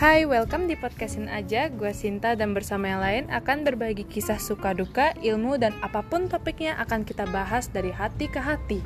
Hai, welcome di podcastin aja. Gue Sinta dan bersama yang lain akan berbagi kisah suka duka, ilmu dan apa pun topiknya akan kita bahas dari hati ke hati.